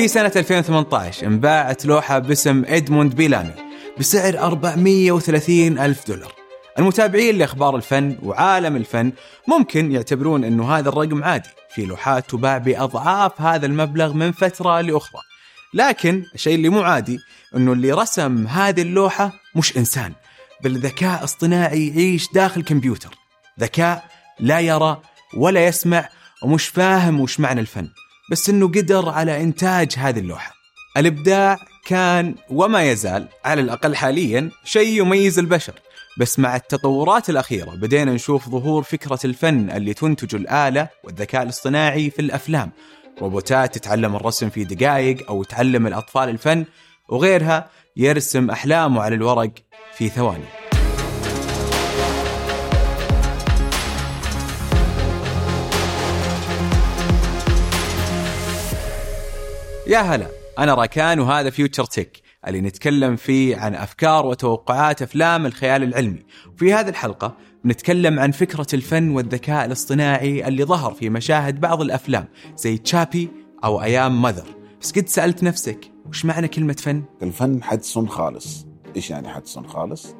في سنة 2018 انباعت لوحة باسم إدموند بيلامي بسعر 430 ألف دولار. المتابعين لأخبار الفن وعالم الفن ممكن يعتبرون أنه هذا الرقم عادي. في لوحات تباع بأضعاف هذا المبلغ من فترة لأخرى. لكن الشيء اللي مو عادي أنه اللي رسم هذه اللوحة مش إنسان بل ذكاء اصطناعي يعيش داخل كمبيوتر. ذكاء لا يرى ولا يسمع ومش فاهم وش معنى الفن بس إنه قدر على إنتاج هذه اللوحة. الإبداع كان وما يزال على الأقل حاليا شيء يميز البشر، بس مع التطورات الأخيرة بدينا نشوف ظهور فكرة الفن اللي تنتج الآلة والذكاء الاصطناعي في الأفلام. روبوتات تتعلم الرسم في دقائق أو تعلم الأطفال الفن وغيرها يرسم أحلامه على الورق في ثواني. يا هلا أنا راكان وهذا فيوتشر تك اللي نتكلم فيه عن أفكار وتوقعات أفلام الخيال العلمي. وفي هذه الحلقة بنتكلم عن فكرة الفن والذكاء الاصطناعي اللي ظهر في مشاهد بعض الأفلام زي تشابي أو أيام ماذر بس قد سألت نفسك وش معنى كلمة فن؟ الفن حدس خالص. إيش يعني حدس خالص؟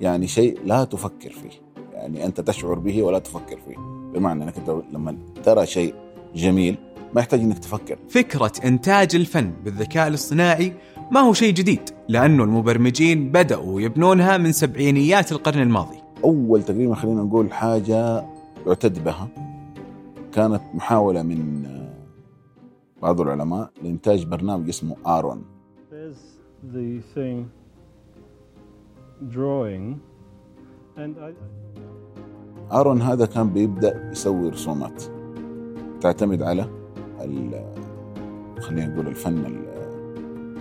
يعني شيء لا تفكر فيه. يعني أنت تشعر به ولا تفكر فيه. بمعنى أنك لما ترى شيء جميل ما يحتاج إنك تفكر. فكرة إنتاج الفن بالذكاء الاصطناعي ما هو شيء جديد لأنه المبرمجين بدأوا يبنونها من سبعينيات القرن الماضي. أول تقريبا خلينا نقول حاجة يعتد بها كانت محاولة من بعض العلماء لإنتاج برنامج اسمه I... آرون هذا كان بيبدأ يسوي رسومات تعتمد على خلينا نقول الفن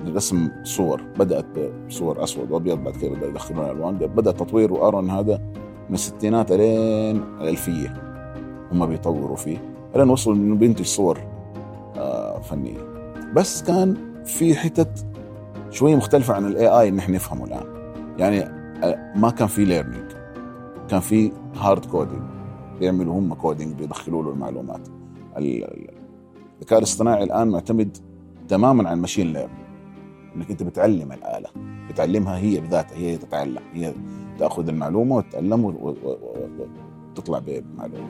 الرسم صور بدأت بصور أسود وأبيض بعد كده بدأ يدخلون الوان بدأ تطوير ارون هذا من الستينات لين الألفية هم بيطوروا فيه لين وصلوا إنه بينتج صور آه، فنية. بس كان في حتت شوية مختلفة عن ال AI اللي إحنا نفهمه الآن. يعني آه، ما كان في learning كان في hard coding بيعملوا هم coding بيدخلوا له المعلومات. الذكاء الاصطناعي الآن معتمد تماما على ال machine learning إنك أنت بتعلم الآلة. بتعلمها هي بذاتها هي تتعلم هي تأخذ المعلومة وتتعلم وتطلع بمعلومة.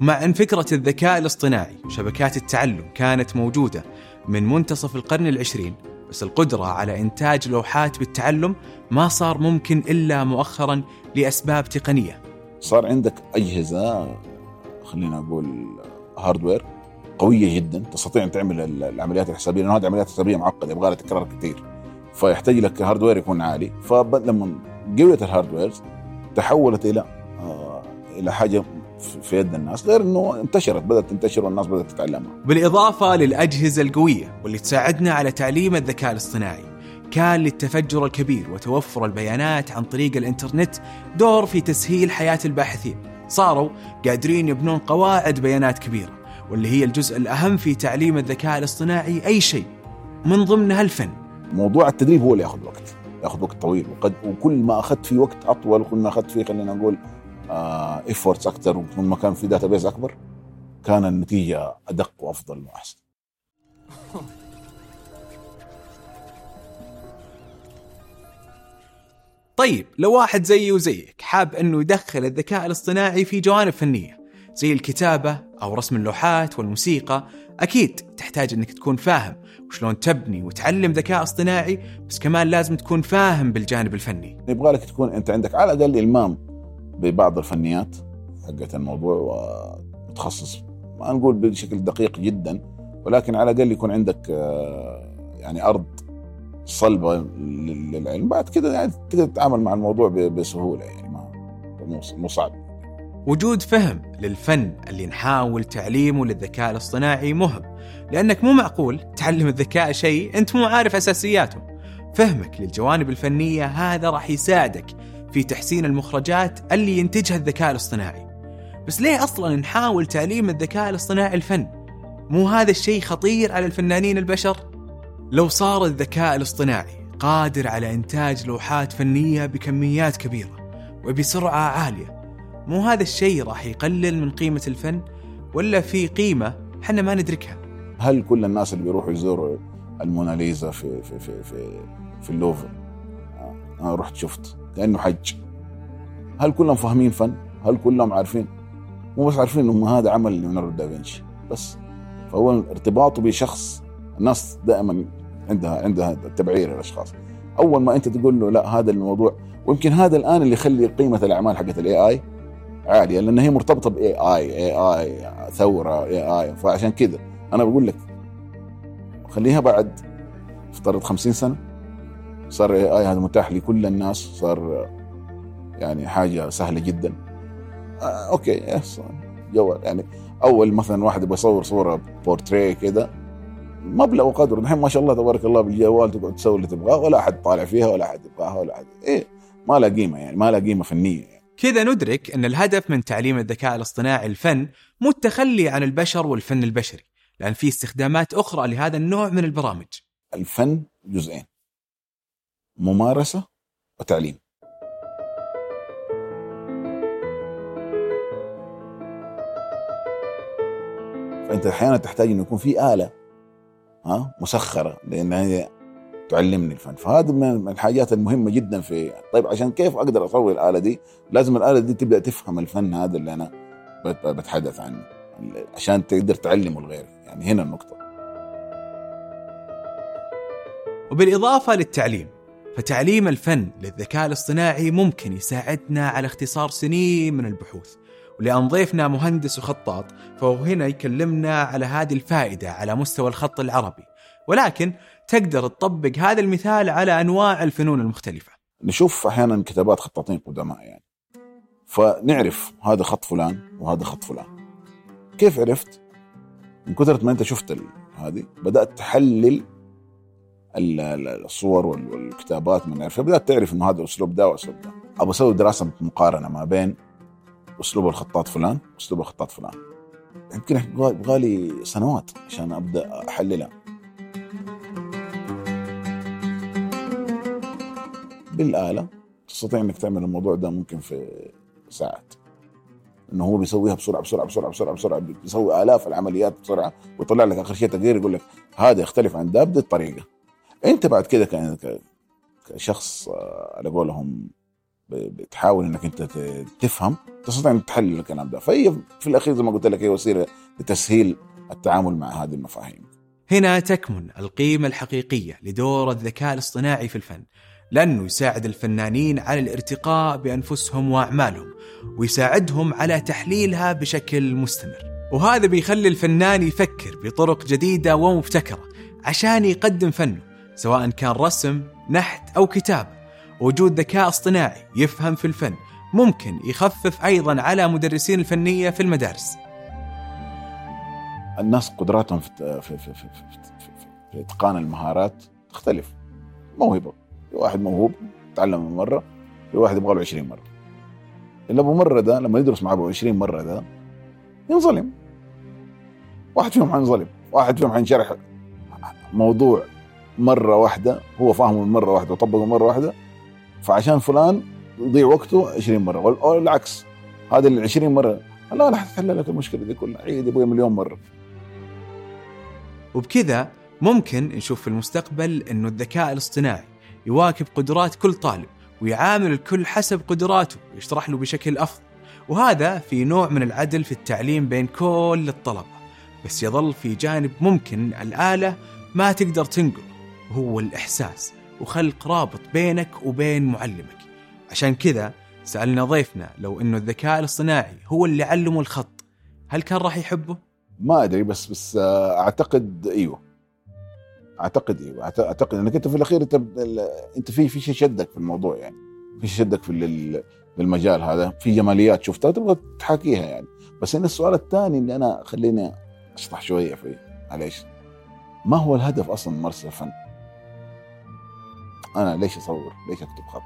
مع أن فكرة الذكاء الاصطناعي وشبكات التعلم كانت موجودة من منتصف القرن العشرين بس القدرة على إنتاج لوحات بالتعلم ما صار ممكن إلا مؤخرا لأسباب تقنية. صار عندك أجهزة خلينا نقول hardware قوية جدا تستطيع أن تعمل العمليات الحسابية لأنه هذه عمليات حسابية معقدة يبغى لها تكرار كثير فيحتاج لك hardware يكون عالي. فلما قويت ال hardware تحولت إلى آه إلى حاجة في يد الناس غير إنه انتشرت بدأت تنتشر والناس بدأت تتعلمها. بالإضافة للأجهزة القوية واللي تساعدنا على تعليم الذكاء الاصطناعي كان للتفجر الكبير وتوفر البيانات عن طريق الإنترنت دور في تسهيل حياة الباحثين. صاروا قادرين يبنون قواعد بيانات كبيرة واللي هي الجزء الأهم في تعليم الذكاء الاصطناعي أي شيء من ضمنها الفن. موضوع التدريب هو اللي ياخذ وقت ياخذ وقت طويل وقد وكل ما أخذت فيه وقت أطول وكل ما أخذت فيه خلينا نقول efforts آه أكثر وكل ما كان في database أكبر كان النتيجة أدق وأفضل وأحسن. طيب لو واحد زيي وزيك حاب أنه يدخل الذكاء الاصطناعي في جوانب فنية زي الكتابة أو رسم اللوحات والموسيقى أكيد تحتاج أنك تكون فاهم وشلون تبني وتعلم ذكاء اصطناعي بس كمان لازم تكون فاهم بالجانب الفني. يبغى لك تكون أنت عندك على الأقل إلمام ببعض الفنيات حقت الموضوع وتخصص ما نقول بشكل دقيق جدا ولكن على الأقل يكون عندك آه، يعني أرض صلبة للعلم. بعد كده يعني تقدر تتعامل مع الموضوع بسهولة يعني ما مو صعب. وجود فهم للفن اللي نحاول تعليمه للذكاء الاصطناعي مهم لأنك مو معقول تعلم الذكاء شيء أنت مو عارف أساسياته. فهمك للجوانب الفنية هذا راح يساعدك في تحسين المخرجات اللي ينتجها الذكاء الاصطناعي. بس ليه أصلا نحاول تعليم الذكاء الاصطناعي الفن؟ مو هذا الشيء خطير على الفنانين البشر؟ لو صار الذكاء الاصطناعي قادر على إنتاج لوحات فنية بكميات كبيرة وبسرعة عالية مو هذا الشيء راح يقلل من قيمة الفن ولا في قيمة حنا ما ندركها هل كل الناس اللي بيروحوا يزوروا الموناليزا في في في في, في اللوفر أنا رحت شفت كأنه حج هل كلهم فاهمين فن؟ هل كلهم عارفين؟ مو بس عارفين إنه هذا عمل ليوناردو دافنشي بس فهو ارتباطه بشخص الناس دائما عندها عندها تبعير الأشخاص. أول ما أنت تقول له لا هذا الموضوع ويمكن هذا الآن اللي يخلي قيمة الأعمال حقت ال AI عالية لأن هي مرتبطة باي اي اي اي ثورة اي اي فعشان كذا أنا بقول لك خليها بعد افترض 50 سنة صار AI هذا متاح لكل الناس صار يعني حاجة سهلة جدا. آه okay yes جوال. يعني أول مثلا واحد يبغى يصور صورة بورتريه كذا مبلغ وقدره. الحين ما شاء الله تبارك الله بالجوال تقعد تسوي اللي تبغاه ولا أحد طالع فيها ولا أحد يبغاها ولا أحد. إيه ما لها قيمة يعني ما لها قيمة فنية يعني. كذا ندرك إن الهدف من تعليم الذكاء الاصطناعي الفن مو التخلي عن البشر والفن البشري لأن في استخدامات أخرى لهذا النوع من البرامج. الفن جزئين ممارسة وتعليم. فأنت أحيانا تحتاج إنه يكون في آلة ها مسخرة لأن هي تعلمني الفن. فهذا من الحاجات المهمة جدا في طيب عشان كيف أقدر أسوي الآلة دي؟ لازم الآلة دي تبدأ تفهم الفن هذا اللي أنا بتحدث عنه عشان تقدر تعلمه لغيرك يعني هنا النقطة. وبالإضافة للتعليم فتعليم الفن للذكاء الاصطناعي ممكن يساعدنا على اختصار سنين من البحوث. ولأن ضيفنا مهندس وخطاط فهو هنا يكلمنا على هذه الفائدة على مستوى الخط العربي. ولكن تقدر تطبق هذا المثال على أنواع الفنون المختلفة. نشوف أحيانا كتابات خطاطين قدماء يعني. فنعرف هذا خط فلان وهذا خط فلان. كيف عرفت؟ من كثرة ما أنت شفت هذه بدأت تحلل الصور والكتابات من عرفها. بدأت تعرف إنه هذا الأسلوب ده وأسلوب ده. أبغى أسوي دراسة مقارنة ما بين أسلوب الخطاط فلان أسلوب الخطاط فلان. يمكن يبغى لي سنوات عشان أبدأ احللها بالآلة تستطيع إنك تعمل الموضوع ده ممكن في ساعات. إنه هو بيسويها بسرعة بسرعة بسرعة بسرعة بسرعة بيسوي آلاف العمليات بسرعة ويطلع لك آخر شيء تقرير يقول لك هذا يختلف عن ده بهذه الطريقة. أنت بعد كده كشخص آه، على قولهم بتحاول إنك أنت تفهم تستطيع إنك تحلل الكلام ده. فهي في الأخير زي ما قلت لك هي وسيلة لتسهيل التعامل مع هذه المفاهيم. هنا تكمن القيمة الحقيقية لدور الذكاء الاصطناعي في الفن لأنه يساعد الفنانين على الارتقاء بأنفسهم وأعمالهم ويساعدهم على تحليلها بشكل مستمر. وهذا بيخلي الفنان يفكر بطرق جديدة ومبتكرة عشان يقدم فنه سواء كان رسم نحت أو كتابة. وجود ذكاء اصطناعي يفهم في الفن ممكن يخفف أيضا على مدرسين الفنية في المدارس. الناس قدراتهم في في في في, في, إتقان المهارات تختلف. موهبه، في واحد موهوب تعلم مرة، في واحد يبغى له 20 مرة. اللي أبو مرة ده لما يدرس مع أبو 20 مرة ده ينظلم. واحد فيهم حينظلم، واحد فيهم حينشرح موضوع مرة واحدة هو فاهمه من مرة واحدة وطبقه مرة واحدة فعشان فلان يضيع وقته 20 مرة. والعكس هذا ال 20 مرة لا راح تحل لك المشكلة دي كلها. عيد أبوي مليون مرة. وبكذا ممكن نشوف في المستقبل إنه الذكاء الاصطناعي يواكب قدرات كل طالب ويعامل الكل حسب قدراته ويشرح له بشكل أفضل. وهذا في نوع من العدل في التعليم بين كل الطلبة. بس يظل في جانب ممكن الآلة ما تقدر تنقله وهو الإحساس. وخلق رابط بينك وبين معلمك. عشان كذا سألنا ضيفنا لو إنه الذكاء الاصطناعي هو اللي علمه الخط هل كان راح يحبه؟ ما أدري بس بس آه، أعتقد إيوه. أعتقد إيوه. أعتقد إنك أنت في الأخير أنت أنت في في شيء شدك في الموضوع يعني. في شيء شدك في المجال هذا. في جماليات شفتها تبغى تحاكيها يعني. بس إن السؤال الثاني اللي أنا خليني أشطح شوية فيه معليش. ما هو الهدف أصلا من ممارسه الفن؟ أنا ليش أصور؟ ليش أكتب خط؟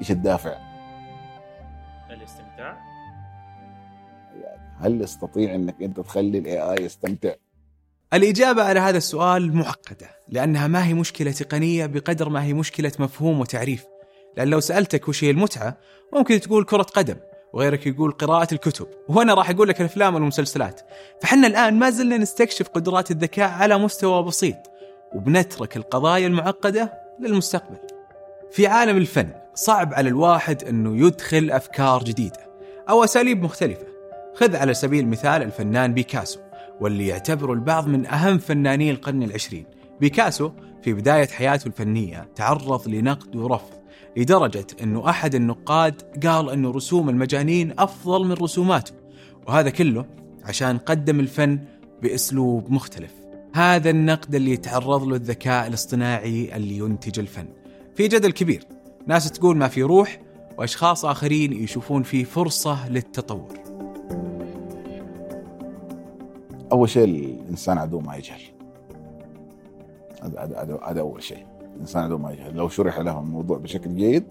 إيش الدافع؟ الاستمتاع يعني هل يستطيع إنك أنت تخلي الاي اي يستمتع؟ الإجابة على هذا السؤال معقدة لأنها ما هي مشكلة تقنية بقدر ما هي مشكلة مفهوم وتعريف لأن لو سألتك وش هي المتعة ممكن تقول كرة قدم وغيرك يقول قراءة الكتب وأنا راح أقول لك الأفلام والمسلسلات فحنا الآن ما زلنا نستكشف قدرات الذكاء على مستوى بسيط وبنترك القضايا المعقدة للمستقبل. في عالم الفن صعب على الواحد أنه يدخل أفكار جديدة أو أساليب مختلفة. خذ على سبيل المثال الفنان بيكاسو واللي يعتبره البعض من أهم فناني القرن العشرين. بيكاسو في بداية حياته الفنية تعرض لنقد ورفض لدرجة أنه أحد النقاد قال أنه رسوم المجانين أفضل من رسوماته وهذا كله عشان قدم الفن بأسلوب مختلف. هذا النقد اللي يتعرض له الذكاء الاصطناعي اللي ينتج الفن. في جدل كبير. ناس تقول ما في روح وأشخاص آخرين يشوفون فيه فرصة للتطور. أول شيء الإنسان عدو ما يجهل. هذا أول شيء. الإنسان عدو ما يجهل. لو شرح له الموضوع بشكل جيد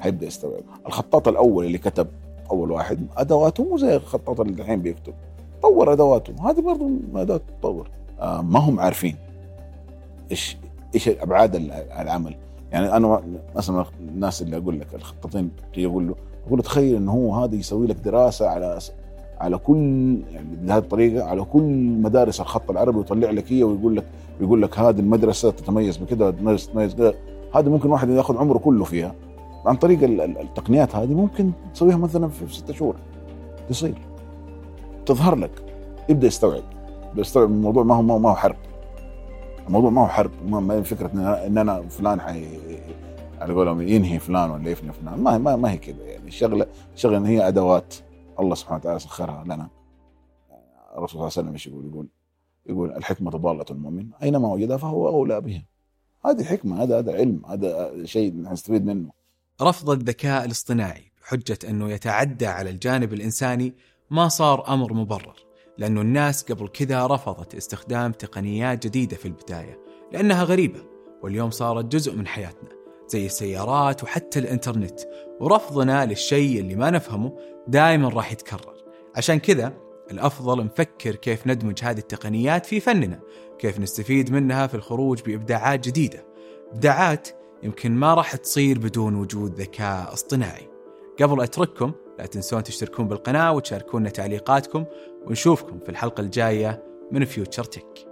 حيبدأ يستوعب. الخطاط الأول اللي كتب أول واحد أدواته مو زي الخطاط اللي الحين بيكتب. طور أدواته. هذه برضه اداه تطور. ما هم عارفين إيش إيش أبعاد العمل. يعني أنا مثلا الناس اللي أقول لك الخطاطين يقول له أقول له تخيل إنه هو هذا يسوي لك دراسة على على كل يعني بهذه الطريقة على كل مدارس الخط العربي ويطلع لك هي ويقول لك ويقول لك هذه المدرسة تتميز بكذا تتميز كذا. هذه ممكن واحد ياخذ عمره كله فيها. عن طريق التقنيات هذه ممكن تسويها مثلا في ستة شهور. تصير. تظهر لك. يبدا يستوعب يستوعب الموضوع ما هو ما هو حرب. الموضوع ما هو حرب. ما هي فكرة إن أنا فلان حي على قولهم ينهي فلان ولا يفني فلان. ما ما, ما هي كذا يعني الشغله الشغله هي أدوات. الله سبحانه وتعالى سخرها لنا. الرسول صلى الله عليه وسلم إيش يقول؟ يقول يقول الحكمة ضالة المؤمن أينما وجدها فهو أولى بها. هذه حكمة. هذا هذا علم. هذا شيء نستفيد منه. رفض الذكاء الاصطناعي بحجة أنه يتعدى على الجانب الإنساني ما صار أمر مبرر. لأنه الناس قبل كذا رفضت استخدام تقنيات جديدة في البداية لأنها غريبة واليوم صارت جزء من حياتنا زي السيارات وحتى الإنترنت ورفضنا للشيء اللي ما نفهمه دائما راح يتكرر. عشان كذا الأفضل نفكر كيف ندمج هذه التقنيات في فننا كيف نستفيد منها في الخروج بإبداعات جديدة. إبداعات يمكن ما راح تصير بدون وجود ذكاء اصطناعي. قبل أترككم لا تنسون تشتركون بالقناة وتشاركونا تعليقاتكم ونشوفكم في الحلقة الجاية من فيوتشر تك